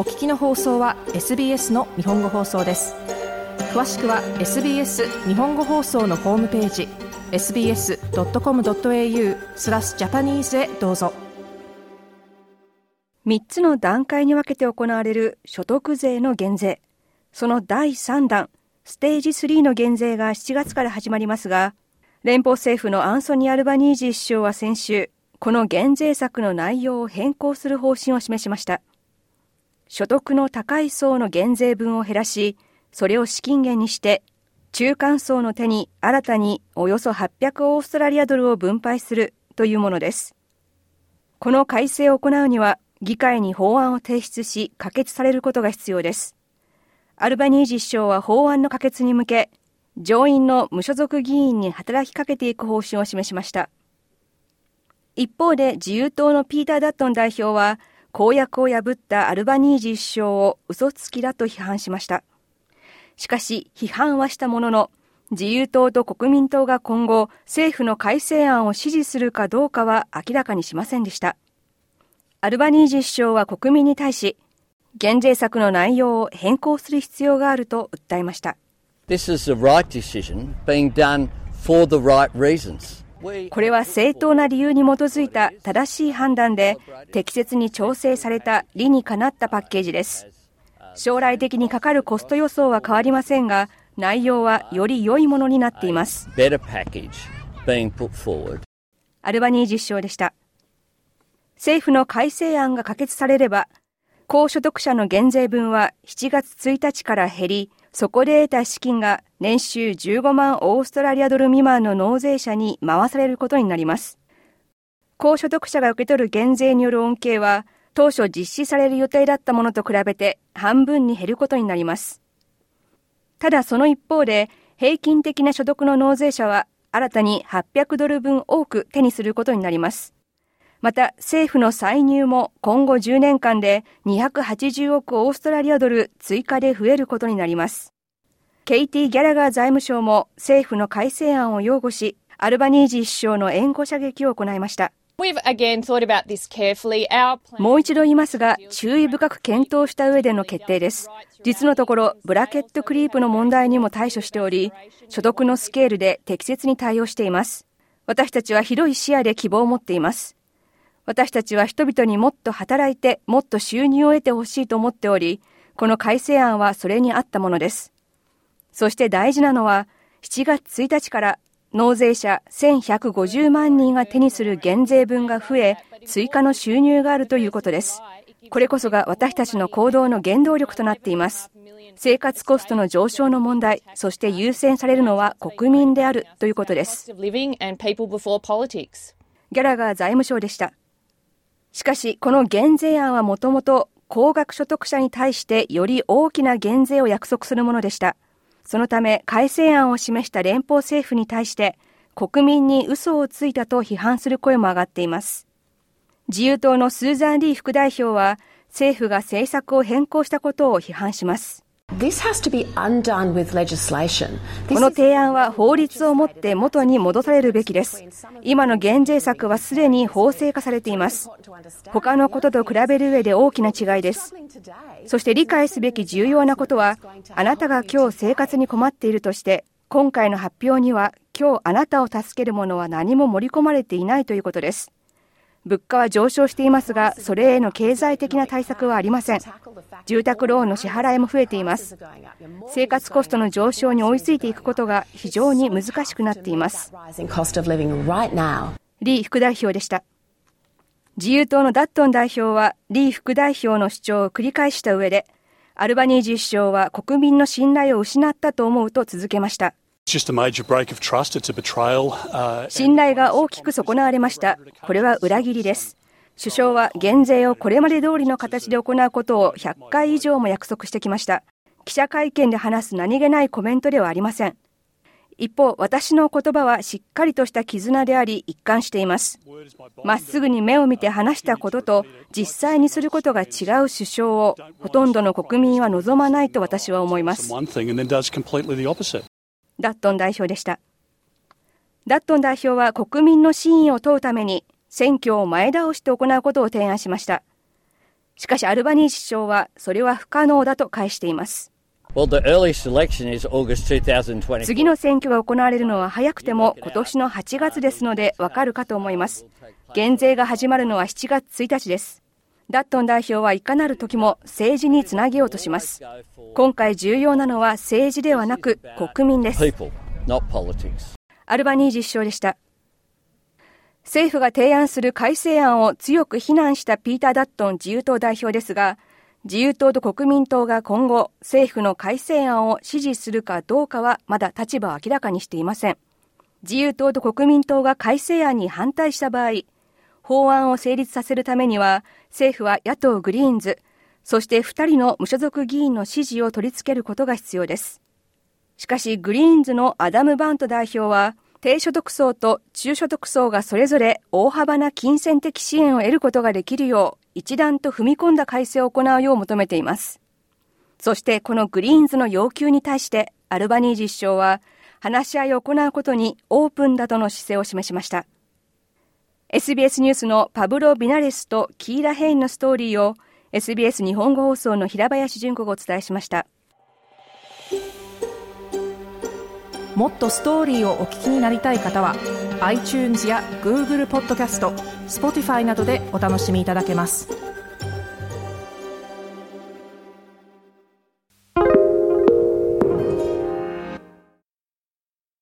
お聞きの放送は SBS の日本語放送です。詳しくは SBS 日本語放送のホームページ sbs.com.au スラスジャパニーズへどうぞ。3つの段階に分けて行われる所得税の減税。その第3弾ステージ3の減税が7月から始まりますが連邦政府のアンソニー・アルバニージー首相は先週この減税策の内容を変更する方針を示しました。所得の高い層の減税分を減らし、それを資金源にして、中間層の手に新たにおよそ800オーストラリアドルを分配するというものです。この改正を行うには、議会に法案を提出し、可決されることが必要です。アルバニージ首相は法案の可決に向け、上院の無所属議員に働きかけていく方針を示しました。一方で自由党のピーター・ダットン代表は、公約を破ったアルバニージ首相を嘘つきだと批判しました。しかし、批判はしたものの、自由党と国民党が今後、政府の改正案を支持するかどうかは明らかにしませんでした。アルバニージ首相は国民に対し、減税策の内容を変更する必要があると訴えました。This is the right decision being done for the right reasons. これは正当な理由に基づいた正しい判断で適切に調整された理にかなったパッケージです。将来的にかかるコスト予想は変わりませんが、内容はより良いものになっています。アルバニージ首相でした。政府の改正案が可決されれば、高所得者の減税分は7月1日から減り、そこで得た資金が年収15万オーストラリアドル未満の納税者に回されることになります。高所得者が受け取る減税による恩恵は、当初実施される予定だったものと比べて半分に減ることになります。ただその一方で、平均的な所得の納税者は新たに800ドル分多く手にすることになります。また政府の歳入も今後10年間で280億オーストラリアドル追加で増えることになります。ケイティ・ギャラガー財務省も政府の改正案を擁護し、アルバニージー首相の援護射撃を行いました。もう一度言いますが、注意深く検討した上での決定です。実のところ、ブラケットクリープの問題にも対処しており、所得のスケールで適切に対応しています。私たちは広い視野で希望を持っています。私たちは人々にもっと働いて、もっと収入を得てほしいと思っており、この改正案はそれに合ったものです。そして大事なのは、7月1日から納税者1150万人が手にする減税分が増え、追加の収入があるということです。これこそが私たちの行動の原動力となっています。生活コストの上昇の問題、そして優先されるのは国民であるということです。ギャラガー財務省でした。しかし、この減税案はもともと高額所得者に対してより大きな減税を約束するものでした。そのため改正案を示した連邦政府に対して国民に嘘をついたと批判する声も上がっています。自由党のスーザン・リー副代表は政府が政策を変更したことを批判します。この提案は法律をもって元に戻されるべきです。今の減税策はすでに法制化されています。他のことと比べる上で大きな違いです。そして理解すべき重要なことは、あなたが今日生活に困っているとして、今回の発表には今日あなたを助けるものは何も盛り込まれていないということです。物価は上昇していますが、それへの経済的な対策はありません。住宅ローンの支払いも増えています。生活コストの上昇に追いついていくことが非常に難しくなっています。リー副代表でした。自由党のダットン代表は、リー副代表の主張を繰り返した上で、アルバニージー首相は国民の信頼を失ったと思うと続けました。信頼が大きく損なわれました。これは裏切りです。首相は減税をこれまで通りの形で行うことを100回以上も約束してきました。記者会見で話す何気ないコメントではありません。一方、私の言葉はしっかりとした絆であり一貫しています。まっすぐに目を見て話したことと実際にすることが違う首相をほとんどの国民は望まないと私は思います。ダットン代表でした。ダットン代表は国民の真意を問うために選挙を前倒して行うことを提案しました。しかしアルバニージ首相はそれは不可能だと返しています。次の選挙が行われるのは早くても今年の8月ですのでわかるかと思います。減税が始まるのは7月1日です。ダットン代表はいかなる時も政治につなげようとします。今回重要なのは政治ではなく国民です。アルバニージ首相でした。政府が提案する改正案を強く非難したピーター・ダットン自由党代表ですが、自由党と国民党が今後、政府の改正案を支持するかどうかはまだ立場を明らかにしていません。自由党と国民党が改正案に反対した場合、法案を成立させるためには、政府は野党グリーンズ、そして2人の無所属議員の支持を取り付けることが必要です。しかし、グリーンズのアダム・バント代表は、低所得層と中所得層がそれぞれ大幅な金銭的支援を得ることができるよう、一段と踏み込んだ改正を行うよう求めています。そしてこのグリーンズの要求に対して、アルバニージ首相は、話し合いを行うことにオープンだとの姿勢を示しました。SBS ニュースのパブロ・ビナレスとキーラ・ヘインのストーリーを SBS 日本語放送の平林純子がお伝えしました。もっとストーリーをお聞きになりたい方は iTunes や Google ポッドキャスト Spotify などでお楽しみいただけます。